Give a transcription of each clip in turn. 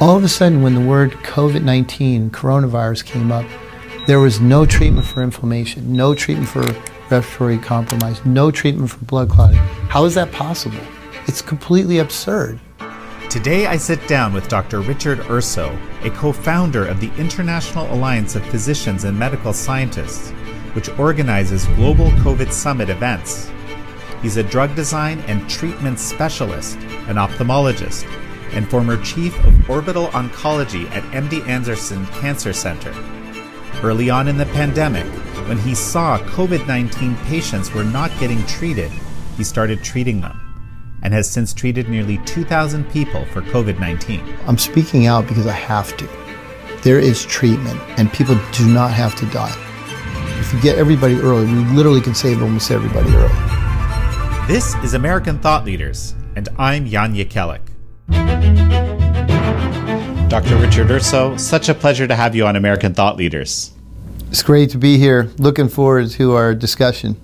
All of a sudden, when the word COVID 19, coronavirus came up, there was no treatment for inflammation, no treatment for respiratory compromise, no treatment for blood clotting. How is that possible? It's completely absurd. Today, I sit down with Dr. Richard Urso, a co founder of the International Alliance of Physicians and Medical Scientists, which organizes global COVID summit events. He's a drug design and treatment specialist, an ophthalmologist, and former chief of orbital oncology at MD Anderson Cancer Center. Early on in the pandemic, when he saw COVID 19 patients were not getting treated, he started treating them and has since treated nearly 2,000 people for COVID 19. I'm speaking out because I have to. There is treatment, and people do not have to die. If you get everybody early, we literally can save almost everybody early. This is American Thought Leaders, and I'm Jan Jekielek. Dr. Richard Urso, such a pleasure to have you on American Thought Leaders. It's great to be here. Looking forward to our discussion.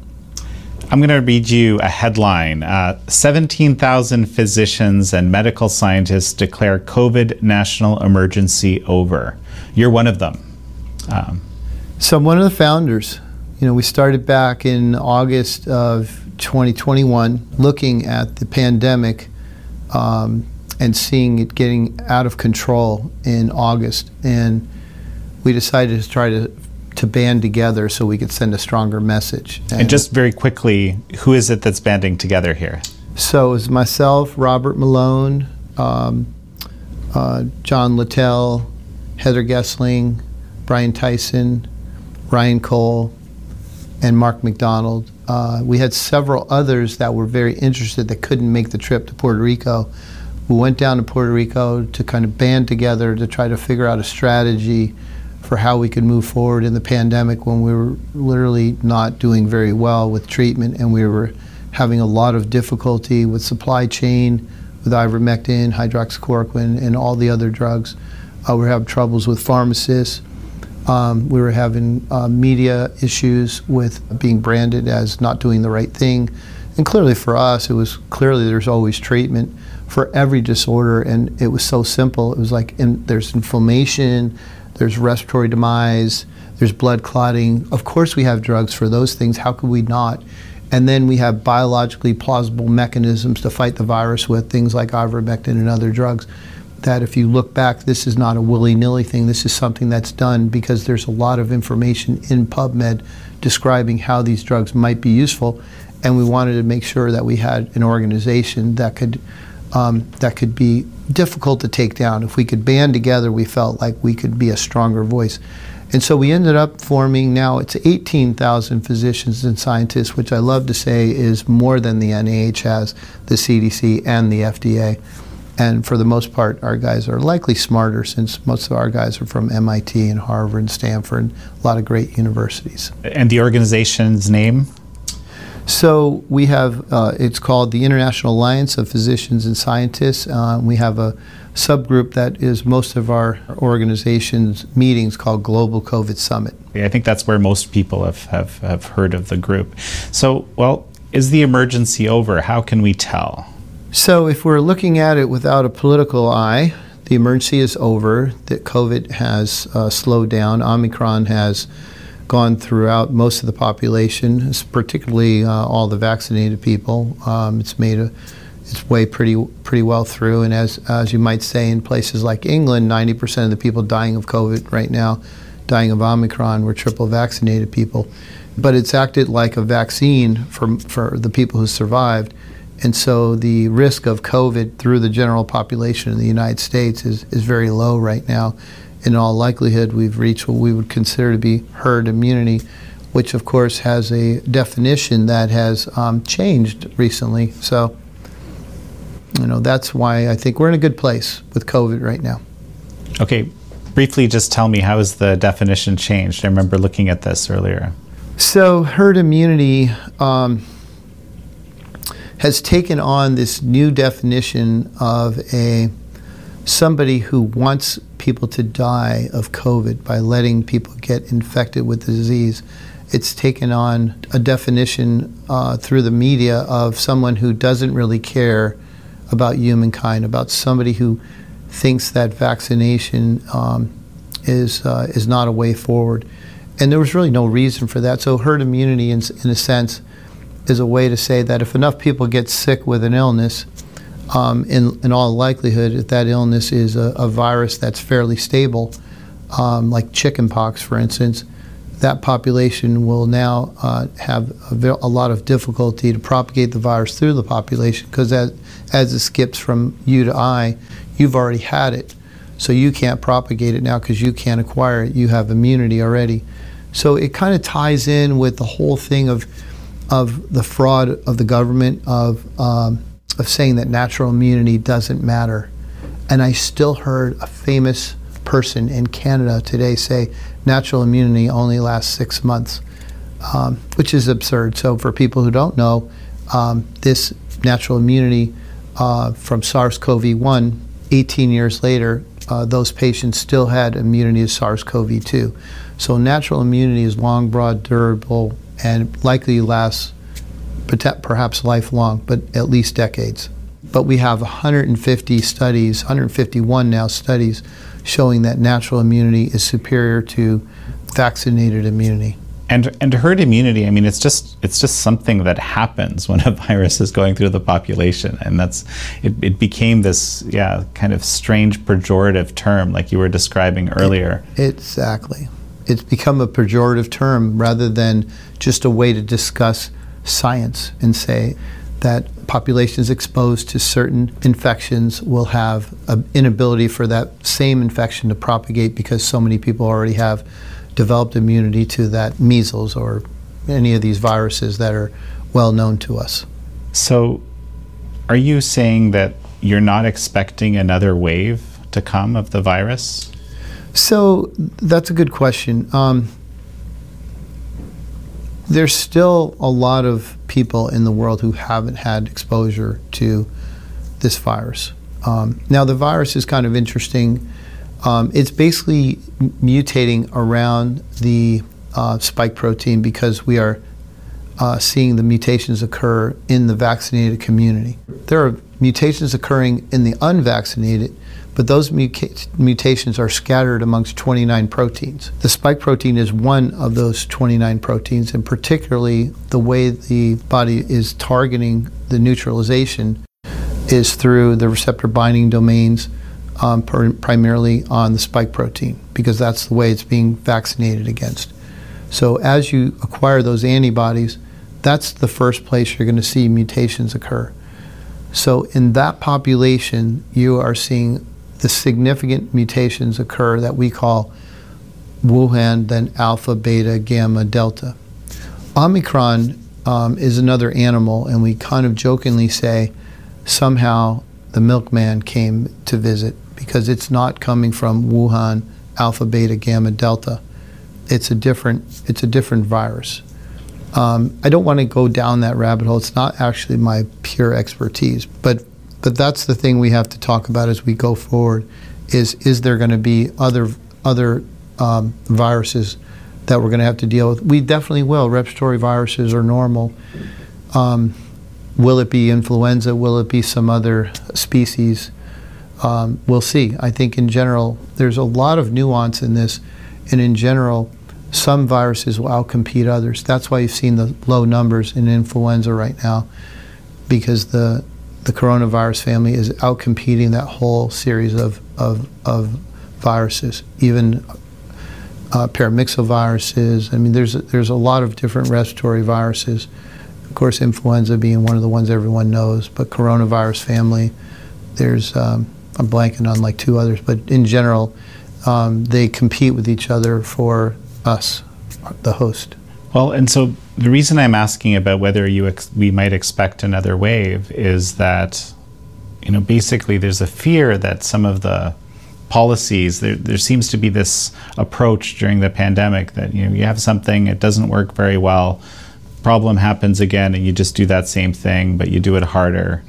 I'm going to read you a headline. Uh, 17,000 physicians and medical scientists declare COVID national emergency over. You're one of them. Um, so I'm one of the founders. You know, we started back in August of 2021 looking at the pandemic um, and seeing it getting out of control in August. And we decided to try to to band together so we could send a stronger message. And, and just very quickly, who is it that's banding together here? So it's myself, Robert Malone, um, uh, John Littell, Heather Gessling, Brian Tyson, Ryan Cole, and Mark McDonald. Uh, we had several others that were very interested that couldn't make the trip to Puerto Rico we went down to Puerto Rico to kind of band together to try to figure out a strategy for how we could move forward in the pandemic when we were literally not doing very well with treatment and we were having a lot of difficulty with supply chain with ivermectin, hydroxychloroquine, and all the other drugs. Uh, we were having troubles with pharmacists. Um, we were having uh, media issues with being branded as not doing the right thing. And clearly for us, it was clearly there's always treatment for every disorder, and it was so simple. It was like in, there's inflammation, there's respiratory demise, there's blood clotting. Of course, we have drugs for those things. How could we not? And then we have biologically plausible mechanisms to fight the virus with things like ivermectin and other drugs. That if you look back, this is not a willy nilly thing. This is something that's done because there's a lot of information in PubMed describing how these drugs might be useful. And we wanted to make sure that we had an organization that could um, that could be difficult to take down. If we could band together, we felt like we could be a stronger voice. And so we ended up forming now it's 18,000 physicians and scientists, which I love to say is more than the NIH has, the CDC, and the FDA. And for the most part, our guys are likely smarter since most of our guys are from MIT and Harvard and Stanford, a lot of great universities. And the organization's name? So we have, uh, it's called the International Alliance of Physicians and Scientists. Uh, we have a subgroup that is most of our organization's meetings called Global COVID Summit. I think that's where most people have, have, have heard of the group. So, well, is the emergency over? How can we tell? So, if we're looking at it without a political eye, the emergency is over, that COVID has uh, slowed down, Omicron has gone throughout most of the population, particularly uh, all the vaccinated people. Um, it's made a, its way pretty pretty well through, and as as you might say, in places like England, 90% of the people dying of COVID right now, dying of Omicron, were triple vaccinated people. But it's acted like a vaccine for for the people who survived. And so the risk of COVID through the general population in the United States is, is very low right now in all likelihood, we've reached what we would consider to be herd immunity, which of course has a definition that has um, changed recently. So, you know, that's why I think we're in a good place with COVID right now. Okay, briefly just tell me how has the definition changed? I remember looking at this earlier. So, herd immunity um, has taken on this new definition of a somebody who wants people to die of COVID by letting people get infected with the disease. It's taken on a definition uh, through the media of someone who doesn't really care about humankind, about somebody who thinks that vaccination um, is uh, is not a way forward, and there was really no reason for that. So herd immunity, in, in a sense, is a way to say that if enough people get sick with an illness, um, in, in all likelihood, if that illness is a, a virus that's fairly stable, um, like chickenpox, for instance, that population will now uh, have a, a, lot of difficulty to propagate the virus through the population because as, as it skips from you to I, you've already had it. So you can't propagate it now because you can't acquire it. You have immunity already. So it kind of ties in with the whole thing of, of the fraud of the government, of, um, of saying that natural immunity doesn't matter. And I still heard a famous person in Canada today say natural immunity only lasts six months, um, which is absurd. So, for people who don't know, um, this natural immunity uh, from SARS CoV 1, 18 years later, uh, those patients still had immunity to SARS CoV 2. So, natural immunity is long, broad, durable, and likely lasts perhaps lifelong, but at least decades. But we have 150 studies, 151 now studies showing that natural immunity is superior to vaccinated immunity. And and herd immunity, I mean, it's just it's just something that happens when a virus is going through the population, and that's it. It became this yeah kind of strange pejorative term, like you were describing earlier. exactly, it's become a pejorative term rather than just a way to discuss science and say that populations exposed to certain infections will have an inability for that same infection to propagate because so many people already have developed immunity to that measles or any of these viruses that are well known to us. So, are you saying that you're not expecting another wave to come of the virus? So, that's a good question. Um, there's still a lot of people in the world who haven't had exposure to this virus. Um, now, the virus is kind of interesting. Um, it's basically mutating around the uh, spike protein because we are uh, seeing the mutations occur in the vaccinated community. There are mutations occurring in the unvaccinated but those mutations are scattered amongst 29 proteins. The spike protein is one of those 29 proteins, and particularly the way the body is targeting the neutralization is through the receptor binding domains, um, per, primarily on the spike protein, because that's the way it's being vaccinated against. So as you acquire those antibodies, that's the first place you're going to see mutations occur. So in that population, you are seeing the significant mutations occur that we call Wuhan, then alpha, beta, gamma, delta. Omicron um, is another animal, and we kind of jokingly say somehow the milkman came to visit because it's not coming from Wuhan, alpha, beta, gamma, delta. It's a different, it's a different virus. Um, I don't want to go down that rabbit hole. It's not actually my pure expertise, but but that's the thing we have to talk about as we go forward. Is is there going to be other other um, viruses that we're going to have to deal with? We definitely will. Respiratory viruses are normal. Um, will it be influenza? Will it be some other species? Um, we'll see. I think in general, there's a lot of nuance in this, and in general, some viruses will outcompete others. That's why you've seen the low numbers in influenza right now, because the the coronavirus family is outcompeting that whole series of, of, of viruses, even uh, paramyxoviruses. I mean, there's there's a lot of different respiratory viruses. Of course, influenza being one of the ones everyone knows, but coronavirus family, there's um, I'm blanking on like two others, but in general, um, they compete with each other for us, the host. Well, and so the reason I'm asking about whether you ex- we might expect another wave is that, you know, basically there's a fear that some of the policies there, there seems to be this approach during the pandemic that you know you have something it doesn't work very well problem happens again and you just do that same thing but you do it harder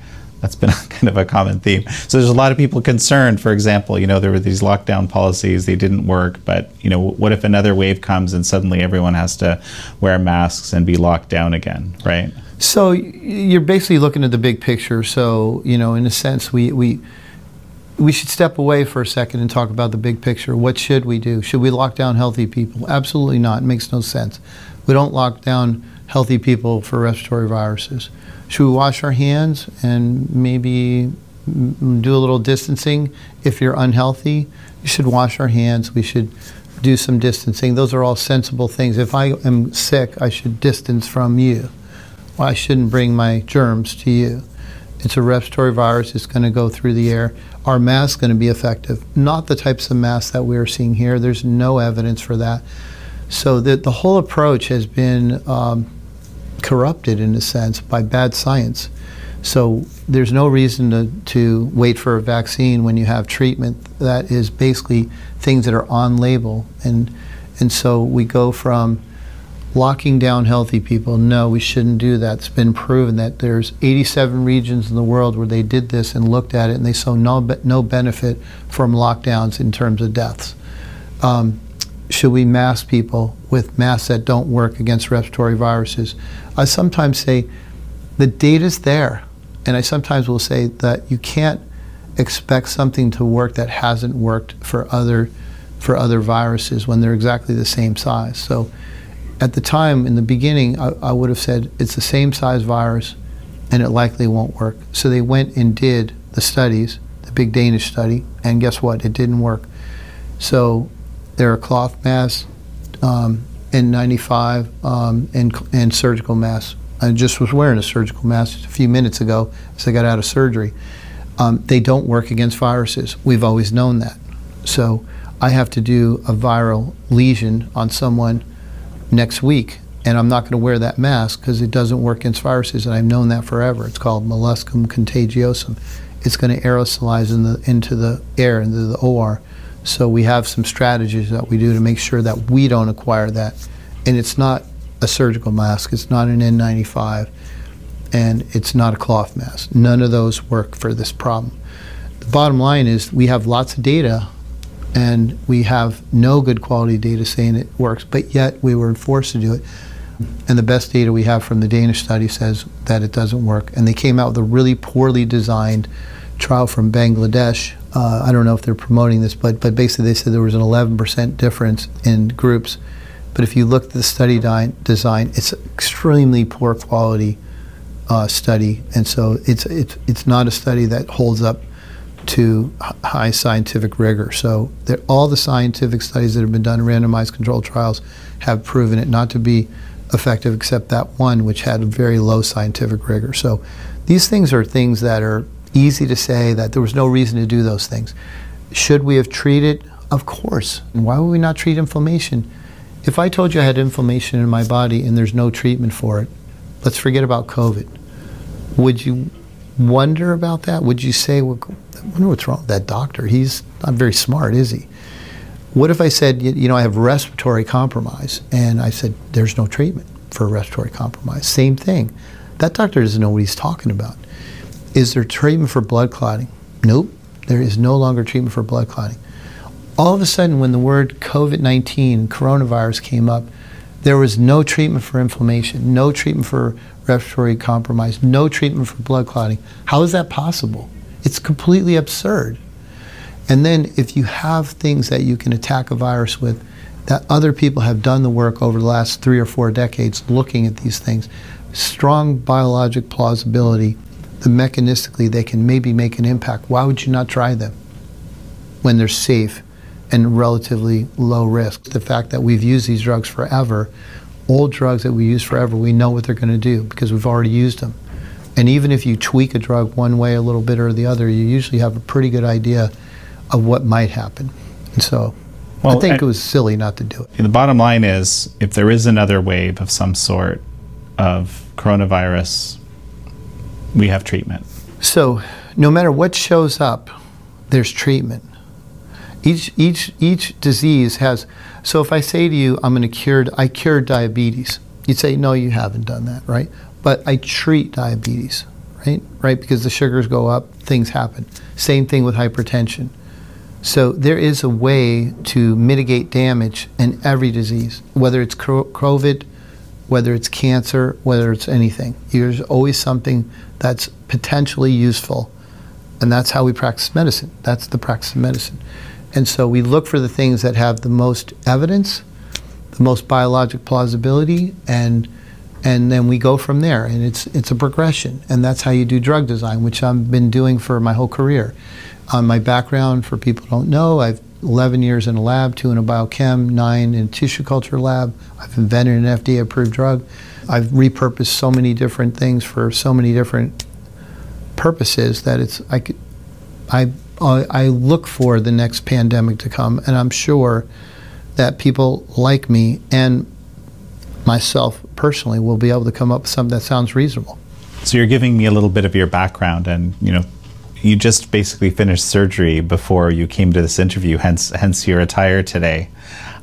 that's been kind of a common theme. So there's a lot of people concerned. For example, you know, there were these lockdown policies; they didn't work. But you know, what if another wave comes and suddenly everyone has to wear masks and be locked down again, right? So you're basically looking at the big picture. So you know, in a sense, we we we should step away for a second and talk about the big picture. What should we do? Should we lock down healthy people? Absolutely not. It makes no sense. We don't lock down healthy people for respiratory viruses. Should we wash our hands and maybe do a little distancing if you're unhealthy? You should wash our hands. We should do some distancing. Those are all sensible things. If I am sick, I should distance from you. Well, I shouldn't bring my germs to you. It's a respiratory virus. It's going to go through the air. Are masks going to be effective? Not the types of masks that we're seeing here. There's no evidence for that. So the, the whole approach has been um, corrupted in a sense by bad science. So there's no reason to, to wait for a vaccine when you have treatment that is basically things that are on label. And, and so we go from locking down healthy people. No, we shouldn't do that. It's been proven that there's 87 regions in the world where they did this and looked at it and they saw no, no benefit from lockdowns in terms of deaths. Um, should we mask people with masks that don't work against respiratory viruses? I sometimes say the data's there, and I sometimes will say that you can't expect something to work that hasn't worked for other for other viruses when they're exactly the same size. So at the time in the beginning, I, I would have said it's the same size virus and it likely won't work. So they went and did the studies, the big Danish study, and guess what? It didn't work. So there are cloth masks, um, N95, um, and, and surgical masks. I just was wearing a surgical mask a few minutes ago as I got out of surgery. Um, they don't work against viruses. We've always known that. So I have to do a viral lesion on someone next week, and I'm not going to wear that mask because it doesn't work against viruses, and I've known that forever. It's called molluscum contagiosum. It's going to aerosolize in the, into the air, into the OR. So we have some strategies that we do to make sure that we don't acquire that. And it's not a surgical mask, it's not an N95, and it's not a cloth mask. None of those work for this problem. The bottom line is we have lots of data and we have no good quality data saying it works, but yet we were forced to do it. And the best data we have from the Danish study says that it doesn't work. And they came out with a really poorly designed trial from Bangladesh uh, I don't know if they're promoting this, but, but basically they said there was an 11% difference in groups. But if you look at the study design, it's extremely poor quality uh, study, and so it's, it's, it's not a study that holds up to high scientific rigor. So all the scientific studies that have been done randomized controlled trials have proven it not to be effective, except that one which had very low scientific rigor. So these things are things that are easy to say that there was no reason to do those things. Should we have treated? Of course. Why would we not treat inflammation? If I told you I had inflammation in my body and there's no treatment for it, let's forget about COVID. Would you wonder about that? Would you say, well, I wonder what's wrong with that doctor? He's not very smart, is he? What if I said, you know, I have respiratory compromise, and I said, there's no treatment for respiratory compromise? Same thing. That doctor doesn't know what he's talking about. Is there treatment for blood clotting? Nope. There is no longer treatment for blood clotting. All of a sudden, when the word COVID 19, coronavirus came up, there was no treatment for inflammation, no treatment for respiratory compromise, no treatment for blood clotting. How is that possible? It's completely absurd. And then, if you have things that you can attack a virus with, that other people have done the work over the last three or four decades looking at these things, strong biologic plausibility mechanistically they can maybe make an impact, why would you not try them when they're safe and relatively low risk? The fact that we've used these drugs forever, old drugs that we use forever, we know what they're going to do because we've already used them. And even if you tweak a drug one way a little bit or the other, you usually have a pretty good idea of what might happen. And so well, I think it was silly not to do it. The bottom line is if there is another wave of some sort of coronavirus we have treatment. So, no matter what shows up, there's treatment. Each each each disease has. So, if I say to you, "I'm going to cure," I cure diabetes. You'd say, "No, you haven't done that, right?" But I treat diabetes, right? Right, because the sugars go up, things happen. Same thing with hypertension. So there is a way to mitigate damage in every disease, whether it's COVID, whether it's cancer, whether it's anything. There's always something that's potentially useful And that's how we practice medicine. That's the practice of medicine. And so we look for the things that have the most evidence, the most biologic plausibility, and and then we go from there. And it's it's a progression, and that's how you do drug design, which I've been doing for my whole career. On my background, for people who don't know, I've 11 years in a lab, two in a biochem, nine in a tissue culture lab. I've invented an FDA-approved drug. I've repurposed so many different things for so many different purposes that it's I I I look for the next pandemic to come, and I'm sure that people like me and myself personally will be able to come up with something that sounds reasonable. So you're giving me a little bit of your background, and you know, you just basically finished surgery before you came to this interview. Hence, hence your attire today.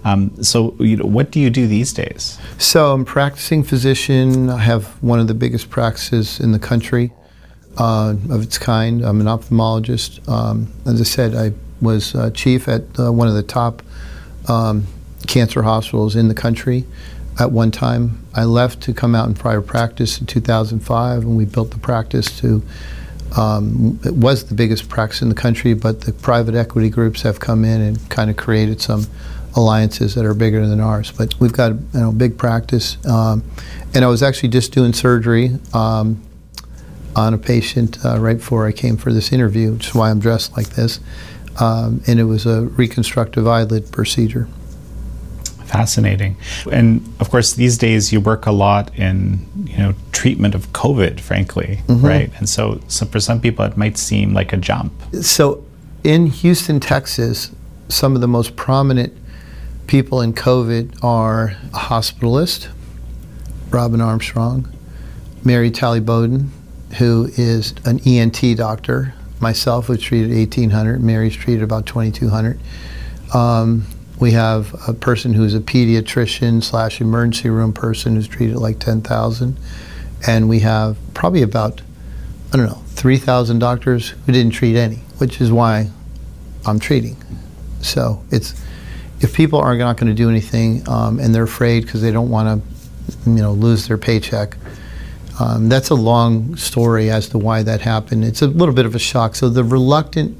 Um, so, you know, what do you do these days? So, I'm practicing physician. I have one of the biggest practices in the country uh, of its kind. I'm an ophthalmologist. Um, as I said, I was uh, chief at uh, one of the top um, cancer hospitals in the country at one time. I left to come out in private practice in 2005, and we built the practice to. Um, it was the biggest practice in the country, but the private equity groups have come in and kind of created some alliances that are bigger than ours. But we've got you know big practice, um, and I was actually just doing surgery um, on a patient uh, right before I came for this interview, which is why I'm dressed like this. Um, and it was a reconstructive eyelid procedure. Fascinating. And of course, these days you work a lot in you know treatment of COVID, frankly, mm-hmm. right? And so, so for some people, it might seem like a jump. So, in Houston, Texas, some of the most prominent people in COVID are a hospitalist, Robin Armstrong, Mary Talley Bowden, who is an ENT doctor. Myself was treated 1,800. Mary's treated about 2,200. Um, we have a person who's a pediatrician slash emergency room person who's treated like 10,000. And we have probably about, I don't know, 3,000 doctors who didn't treat any, which is why I'm treating. So it's, if people are not going to do anything um, and they're afraid because they don't want to, you know, lose their paycheck, um, that's a long story as to why that happened. It's a little bit of a shock. So the reluctant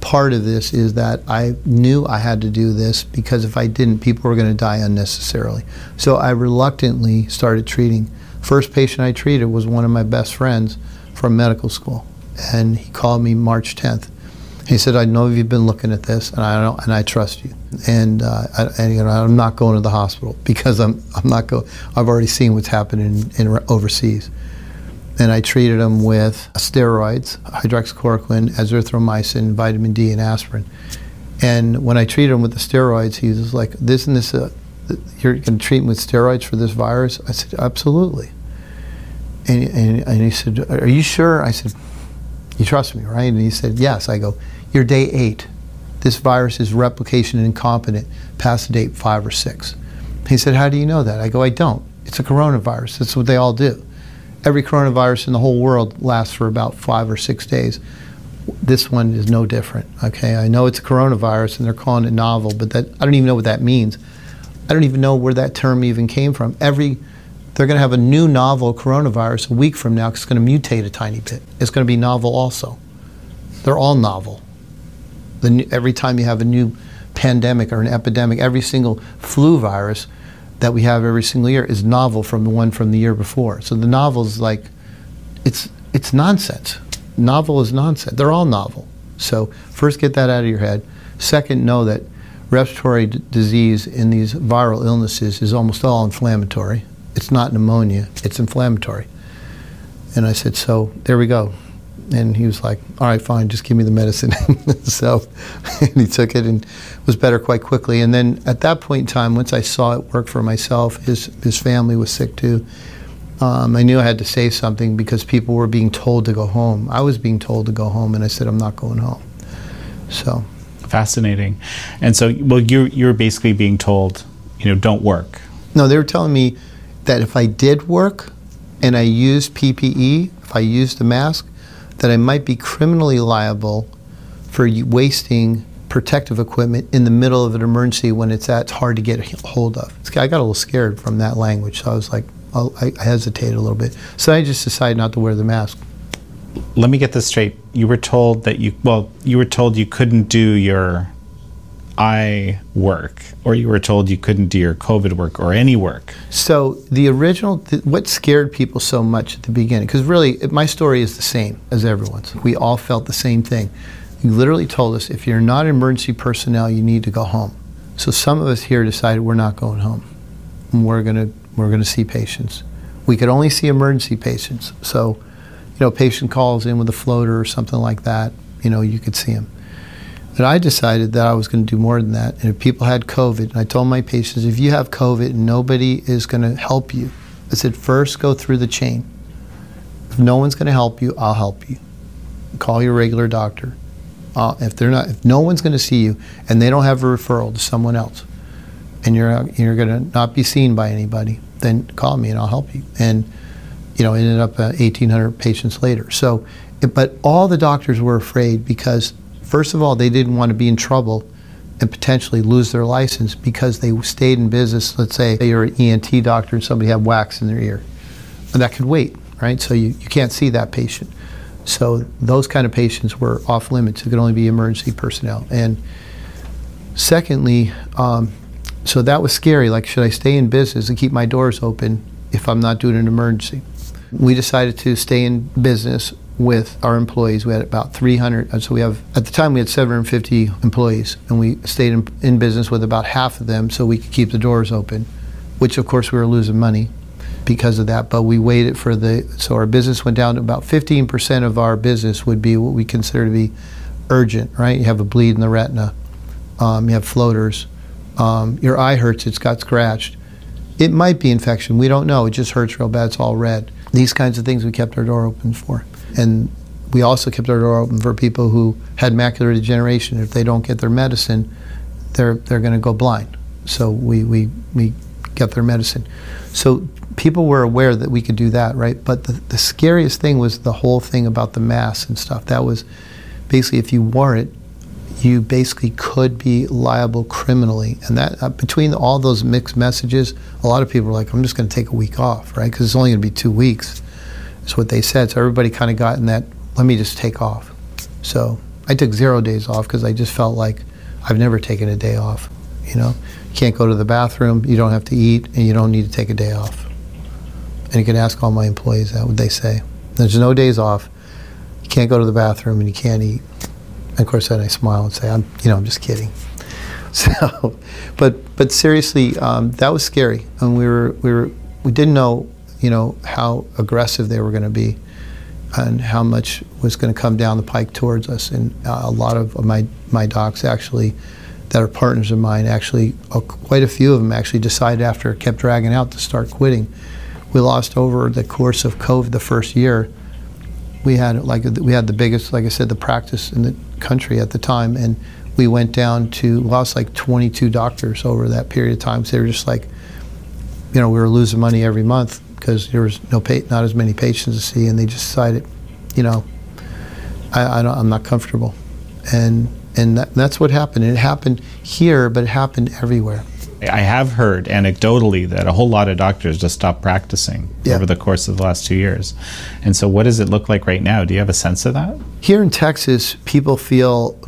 part of this is that I knew I had to do this because if I didn't, people were going to die unnecessarily. So I reluctantly started treating. First patient I treated was one of my best friends from medical school, and he called me March 10th. He said, "I know you've been looking at this, and I don't, and I trust you, and, uh, I, and you know, I'm not going to the hospital because I'm, I'm not go. I've already seen what's happening in, in overseas." And I treated him with steroids, hydroxychloroquine, azithromycin, vitamin D, and aspirin. And when I treated him with the steroids, he was like, "This and this, uh, you're going to treat him with steroids for this virus?" I said, "Absolutely." And, and, and he said, "Are you sure?" I said, "You trust me, right?" And he said, "Yes." I go, "You're day eight. This virus is replication incompetent past date five or six. He said, "How do you know that?" I go, "I don't. It's a coronavirus. That's what they all do." Every coronavirus in the whole world lasts for about five or six days. This one is no different. Okay, I know it's a coronavirus and they're calling it novel, but that I don't even know what that means. I don't even know where that term even came from. Every they're going to have a new novel coronavirus a week from now because it's going to mutate a tiny bit. It's going to be novel also. They're all novel. The, every time you have a new pandemic or an epidemic, every single flu virus that we have every single year is novel from the one from the year before. So the novel is like, it's it's nonsense. Novel is nonsense. They're all novel. So first, get that out of your head. Second, know that respiratory disease in these viral illnesses is almost all inflammatory. It's not pneumonia. It's inflammatory. And I said, so there we go. And he was like, all right, fine, just give me the medicine. so and he took it and was better quite quickly. And then at that point in time, once I saw it work for myself, his, his family was sick too. Um, I knew I had to say something because people were being told to go home. I was being told to go home, and I said, I'm not going home. So. Fascinating. And so, well, you're, you're basically being told, you know, don't work. No, they were telling me that if I did work and I used PPE, if I used a mask, that I might be criminally liable for wasting protective equipment in the middle of an emergency when it's that hard to get hold of. I got a little scared from that language, so I was like, oh, I hesitated a little bit. So I just decided not to wear the mask. let me get this straight. You were told that you well, you were told you couldn't do your eye work, or you were told you couldn't do your COVID work or any work. So the original, th- what scared people so much at the beginning, because really it, my story is the same as everyone's. We all felt the same thing. You literally told us if you're not emergency personnel, you need to go home. So some of us here decided we're not going home. And we're gonna we're gonna see patients. We could only see emergency patients. So, you know, patient calls in with a floater or something like that. You know, you could see them. But I decided that I was going to do more than that. And if people had COVID, and I told my patients, if you have COVID and nobody is going to help you, I said, first go through the chain. If no one's going to help you, I'll help you. Call your regular doctor. Uh, if they're not, if no one's going to see you and they don't have a referral to someone else, and you're you're going to not be seen by anybody, then call me and I'll help you. And you know, ended up uh, 1,800 patients later. So, but all the doctors were afraid because First of all, they didn't want to be in trouble and potentially lose their license because they stayed in business. Let's say you're an ENT doctor and somebody had wax in their ear. And that could wait, right? So you, you can't see that patient. So those kind of patients were off limits. It could only be emergency personnel. And secondly, um, so that was scary. Like, should I stay in business and keep my doors open if I'm not doing an emergency? We decided to stay in business with our employees. We had about 300. Uh, so we have at the time we had 750 employees, and we stayed in, in, business with about half of them, so we could keep the doors open. Which of course we were losing money because of that. But we waited for the so our business went down to about 15% of our business would be what we consider to be urgent. Right? You have a bleed in the retina. Um, you have floaters. Um, your eye hurts. It's got scratched. It might be infection. We don't know. It just hurts real bad. It's all red. These kinds of things we kept our door open for. And we also kept our door open for people who had macular degeneration. If they don't get their medicine, they're, they're going to go blind. So we, we, we get their medicine. So people were aware that we could do that, right? But the, the scariest thing was the whole thing about the mask and stuff. That was basically if you wore it, you basically could be liable criminally. And that uh, between all those mixed messages, a lot of people were like, "I'm just going to take a week off, right? Because it's only going to be two weeks." That's what they said. So everybody kind of got in that, let me just take off. So I took zero days off because I just felt like I've never taken a day off. You know, you can't go to the bathroom, you don't have to eat, and you don't need to take a day off. And you can ask all my employees that, what they say. There's no days off. You can't go to the bathroom and you can't eat. And of course, then I smile and say, I'm, you know, I'm just kidding. So, but but seriously, um, that was scary, and we were we were we didn't know you know, how aggressive they were going to be and how much was going to come down the pike towards us. And uh, a lot of my, my docs actually, that are partners of mine, actually, uh, quite a few of them actually decided after it kept dragging out to start quitting. We lost over the course of COVID the first year. We had like we had the biggest, like I said, the practice in the country at the time, and we went down to lost like 22 doctors over that period of time. So they were just like, you know, we were losing money every month because there was no pa- not as many patients to see, and they just decided, you know, I, I am not comfortable, and and that, that's what happened. And it happened here, but it happened everywhere. I have heard anecdotally that a whole lot of doctors just stopped practicing yeah. over the course of the last two years. And so, what does it look like right now? Do you have a sense of that? Here in Texas, people feel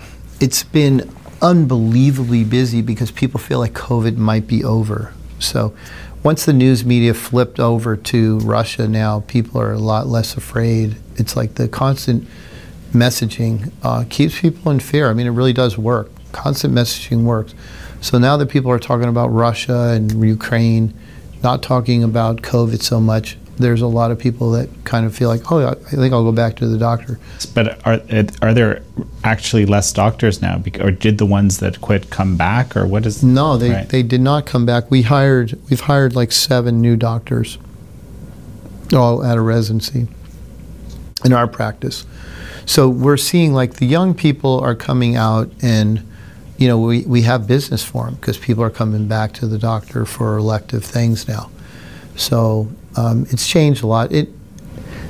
it's been unbelievably busy because people feel like COVID might be over. So, once the news media flipped over to Russia now, people are a lot less afraid. It's like the constant messaging uh, keeps people in fear. I mean, it really does work. Constant messaging works. So now that people are talking about Russia and Ukraine, not talking about COVID so much, there's a lot of people that kind of feel like, oh, I think I'll go back to the doctor. But are are there actually less doctors now, or did the ones that quit come back, or what is? No, they right. they did not come back. We hired we've hired like seven new doctors, all at a residency in our practice. So we're seeing like the young people are coming out and you know we, we have business for them because people are coming back to the doctor for elective things now. So um, it's changed a lot. It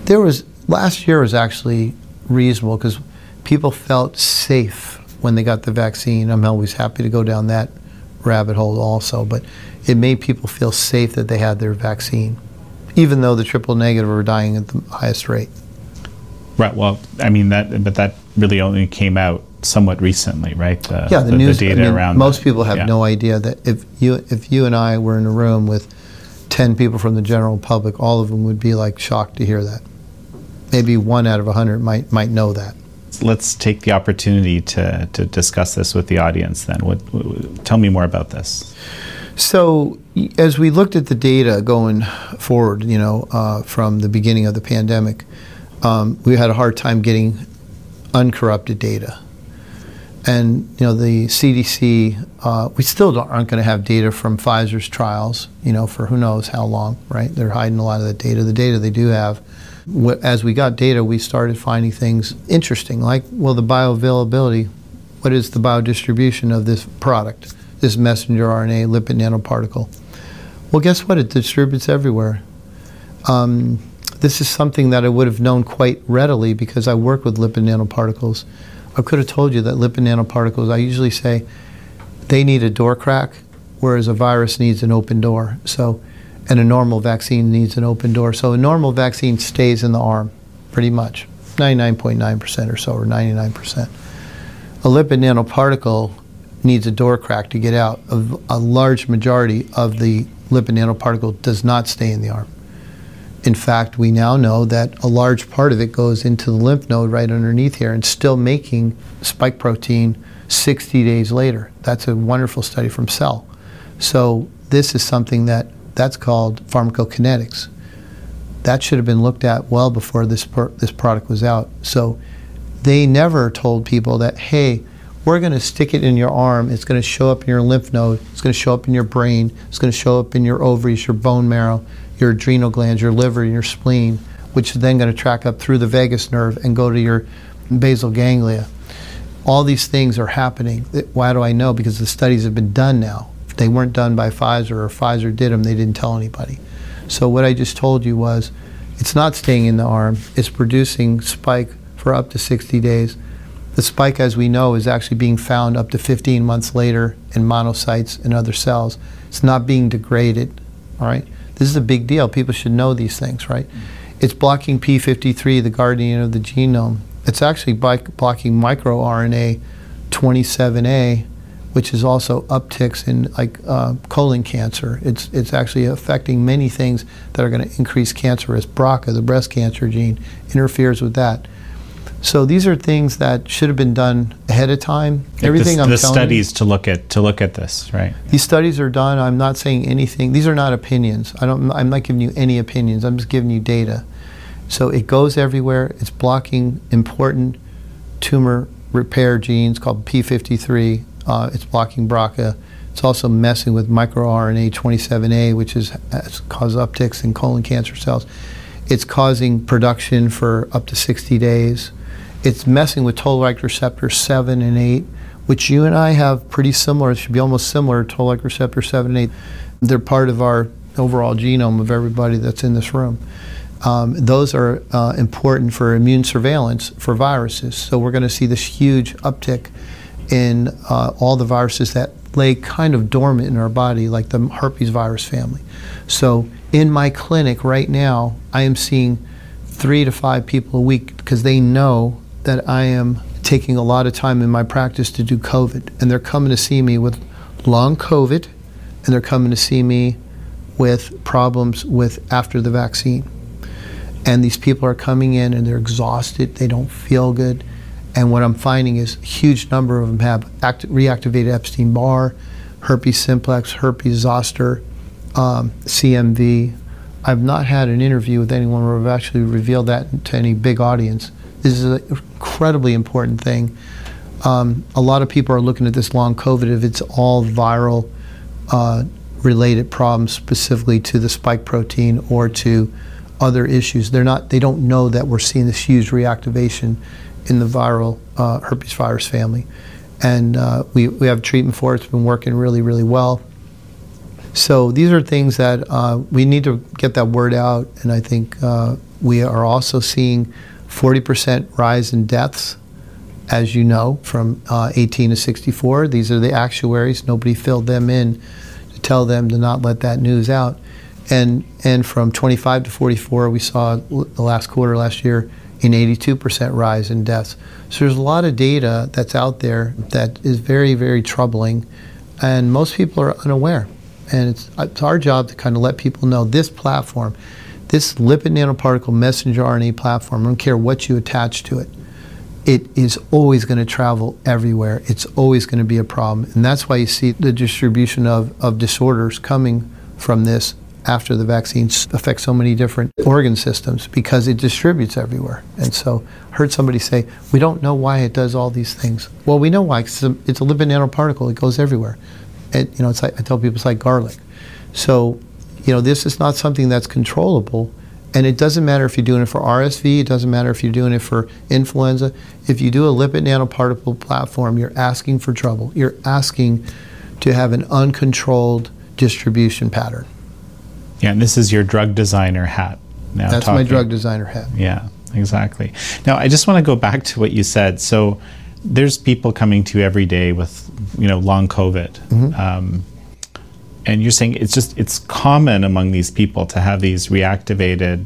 there was last year was actually reasonable because people felt safe when they got the vaccine. I'm always happy to go down that rabbit hole also, but it made people feel safe that they had their vaccine, even though the triple negative were dying at the highest rate. Right. Well, I mean that, but that really only came out somewhat recently, right? The, yeah, the, the news. The data I mean, around most people have yeah. no idea that if you if you and I were in a room with ten people from the general public, all of them would be like shocked to hear that. Maybe one out of a hundred might might know that. Let's take the opportunity to to discuss this with the audience. Then, what, what tell me more about this. So, as we looked at the data going forward, you know, uh, from the beginning of the pandemic, um, we had a hard time getting uncorrupted data. And you know the CDC, uh, we still aren't going to have data from Pfizer's trials, you know, for who knows how long, right? They're hiding a lot of the data. The data they do have, as we got data, we started finding things interesting, like well, the bioavailability. What is the biodistribution of this product, this messenger RNA lipid nanoparticle? Well, guess what? It distributes everywhere. Um, this is something that I would have known quite readily because I work with lipid nanoparticles. I could have told you that lipid nanoparticles, I usually say they need a door crack, whereas a virus needs an open door. So, and a normal vaccine needs an open door. So a normal vaccine stays in the arm, pretty much, 99.9% or so, or 99%. A lipid nanoparticle needs a door crack to get out. A, a large majority of the lipid nanoparticle does not stay in the arm. In fact, we now know that a large part of it goes into the lymph node right underneath here and still making spike protein 60 days later. That's a wonderful study from Cell. So this is something that that's called pharmacokinetics. That should have been looked at well before this this product was out. So they never told people that hey, we're going to stick it in your arm. It's going to show up in your lymph node. It's going to show up in your brain. It's going to show up in your ovaries, your bone marrow your adrenal glands, your liver, and your spleen, which is then going to track up through the vagus nerve and go to your basal ganglia. All these things are happening. Why do I know? Because the studies have been done now. If they weren't done by Pfizer or Pfizer did them, they didn't tell anybody. So what I just told you was it's not staying in the arm, it's producing spike for up to 60 days. The spike, as we know, is actually being found up to 15 months later in monocytes and other cells. It's not being degraded, all right? This is a big deal. People should know these things, right? It's blocking P53, the guardian of the genome. It's actually blocking microRNA 27A, which is also upticks in like uh, colon cancer. It's it's actually affecting many things that are going to increase cancer risk. BRCA, the breast cancer gene, interferes with that. So these are things that should have been done ahead of time. Like Everything the, I'm the telling studies you, to look at to look at this, right? These studies are done. I'm not saying anything. These are not opinions. I don't. I'm not giving you any opinions. I'm just giving you data. So it goes everywhere. It's blocking important tumor repair genes called P53. Uh, it's blocking BRCA. It's also messing with microRNA 27A, which is has caused upticks in colon cancer cells. It's causing production for up to 60 days it's messing with toll-like receptor 7 and 8, which you and I have pretty similar. It should be almost similar to toll-like receptor 7 and 8. They're part of our overall genome of everybody that's in this room. Um, those are uh, important for immune surveillance for viruses. So we're going to see this huge uptick in uh, all the viruses that lay kind of dormant in our body, like the herpes virus family. So in my clinic right now, I am seeing three to five people a week because they know that I am taking a lot of time in my practice to do COVID, and they're coming to see me with long COVID, and they're coming to see me with problems with after the vaccine. And these people are coming in and they're exhausted, they don't feel good. And what I'm finding is a huge number of them have act- reactivated Epstein Barr, herpes simplex, herpes zoster, um, CMV. I've not had an interview with anyone where I've actually revealed that to any big audience. This is an incredibly important thing. Um, a lot of people are looking at this long COVID if it's all viral uh, related problems specifically to the spike protein or to other issues. They're not. They don't know that we're seeing this huge reactivation in the viral uh, herpes virus family, and uh, we we have treatment for it. It's been working really really well. So these are things that uh, we need to get that word out, and I think uh, we are also seeing 40% rise in deaths, as you know, from uh, 18 to 64. These are the actuaries. Nobody filled them in to tell them to not let that news out. And, and from 25 to 44, we saw the last quarter last year an 82% rise in deaths. So there's a lot of data that's out there that is very, very troubling, and most people are unaware. And it's, it's our job to kind of let people know this platform, this lipid nanoparticle messenger RNA platform, I don't care what you attach to it, it is always going to travel everywhere. It's always going to be a problem. And that's why you see the distribution of, of disorders coming from this after the vaccines affect so many different organ systems because it distributes everywhere. And so I heard somebody say, we don't know why it does all these things. Well, we know why. It's a, it's a lipid nanoparticle. It goes everywhere. It, you know, it's like, I tell people it's like garlic. So, you know, this is not something that's controllable. And it doesn't matter if you're doing it for RSV, it doesn't matter if you're doing it for influenza. If you do a lipid nanoparticle platform, you're asking for trouble. You're asking to have an uncontrolled distribution pattern. Yeah, and this is your drug designer hat now. That's talking. my drug designer hat. Yeah, exactly. Now, I just want to go back to what you said. So, there's people coming to you every day with, you know, long COVID. Mm-hmm. Um, and you're saying it's just it's common among these people to have these reactivated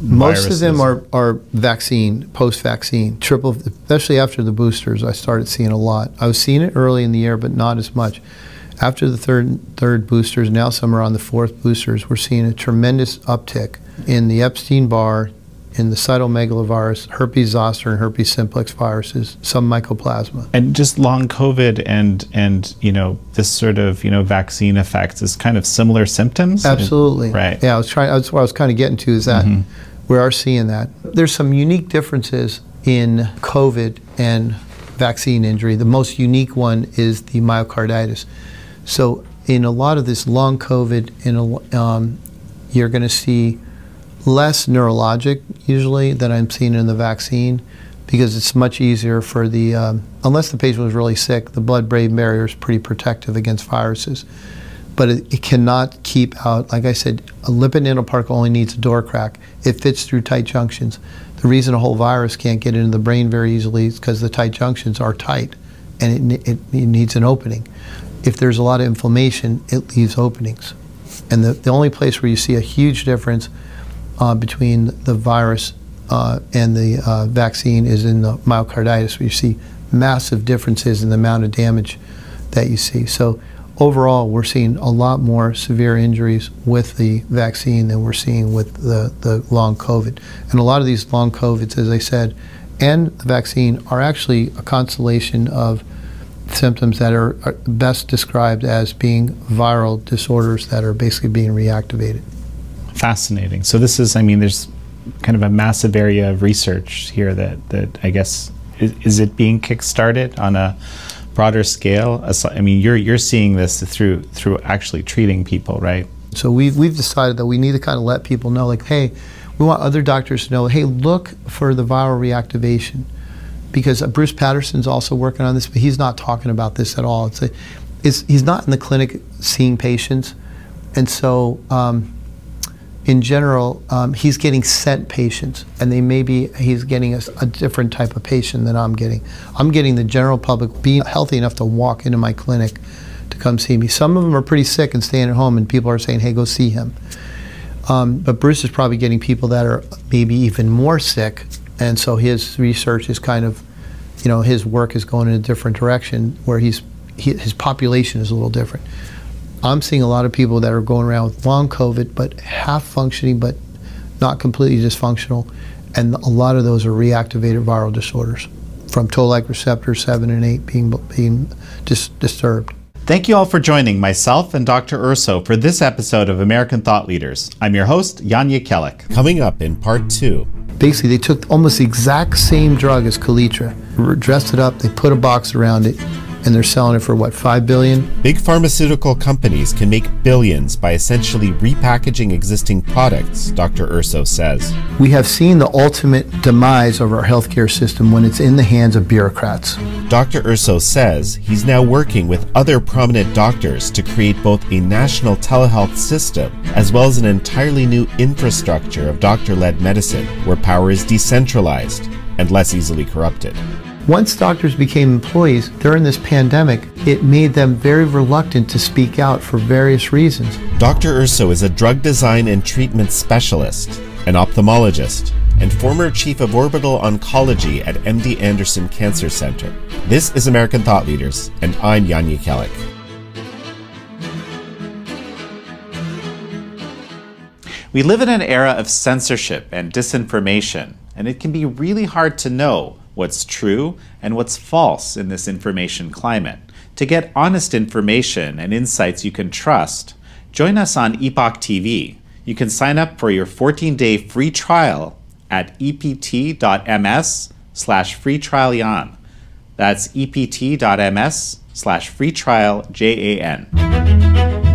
most viruses. of them are, are vaccine post-vaccine triple especially after the boosters i started seeing a lot i was seeing it early in the year but not as much after the third third boosters now some are on the fourth boosters we're seeing a tremendous uptick in the epstein-barr in the cytomegalovirus herpes zoster and herpes simplex viruses some mycoplasma and just long covid and and you know this sort of you know vaccine effects is kind of similar symptoms Absolutely. right Yeah, I was trying. That's what I was kind of getting to. Is that we are seeing that there's some unique differences in COVID and vaccine injury. The most unique one is the myocarditis. So in a lot of this long COVID, in a, um, you're going to see less neurologic usually than I'm seeing in the vaccine because it's much easier for the um, unless the patient was really sick, the blood-brain barrier is pretty protective against viruses but it, it, cannot keep out. Like I said, a lipid nanoparticle only needs a door crack. It fits through tight junctions. The reason a whole virus can't get into the brain very easily is because the tight junctions are tight, and it, it, it, needs an opening. If there's a lot of inflammation, it leaves openings. And the, the only place where you see a huge difference uh, between the virus uh, and the uh, vaccine is in the myocarditis, where you see massive differences in the amount of damage that you see. So overall, we're seeing a lot more severe injuries with the vaccine than we're seeing with the, the long COVID. And a lot of these long COVIDs, as I said, and the vaccine are actually a constellation of symptoms that are, are best described as being viral disorders that are basically being reactivated. Fascinating. So this is, I mean, there's kind of a massive area of research here that, that I guess, is, is it being kickstarted on a broader scale? I mean, you're you're seeing this through through actually treating people, right? So we've we've decided that we need to kind of let people know, like, hey, we want other doctors to know, hey, look for the viral reactivation, because Bruce Patterson's also working on this, but he's not talking about this at all. It's, a, it's he's not in the clinic seeing patients, and so. Um, in general, um, he's getting sent patients, and they may be he's getting a, a, different type of patient than I'm getting. I'm getting the general public being healthy enough to walk into my clinic to come see me. Some of them are pretty sick and staying at home, and people are saying, "Hey, go see him." Um, but Bruce is probably getting people that are maybe even more sick, and so his research is kind of, you know, his work is going in a different direction where he's he, his population is a little different. I'm seeing a lot of people that are going around with long COVID, but half functioning, but not completely dysfunctional. And a lot of those are reactivated viral disorders from toll-like receptor 7 and 8 being, being dis- disturbed. Thank you all for joining myself and Dr. Urso for this episode of American Thought Leaders. I'm your host, Jan Jekielek. Coming up in part two. Basically, they took almost the exact same drug as Kaletra, dressed it up, they put a box around it, and they're selling it for what, five billion? Big pharmaceutical companies can make billions by essentially repackaging existing products, Dr. Urso says. We have seen the ultimate demise of our healthcare system when it's in the hands of bureaucrats. Dr. Urso says he's now working with other prominent doctors to create both a national telehealth system as well as an entirely new infrastructure of doctor led medicine where power is decentralized and less easily corrupted. Once doctors became employees during this pandemic, it made them very reluctant to speak out for various reasons. Dr. Urso is a drug design and treatment specialist an ophthalmologist, and former chief of orbital oncology at MD Anderson Cancer Center. This is American Thought Leaders, and I'm Jan Jekielek. We live in an era of censorship and disinformation, and it can be really hard to know what's true and what's false in this information climate. To get honest information and insights you can trust, join us on Epoch TV. You can sign up for your 14-day free trial at ept.ms slash free trial Jan. That's ept.ms slash free trial J-A-N.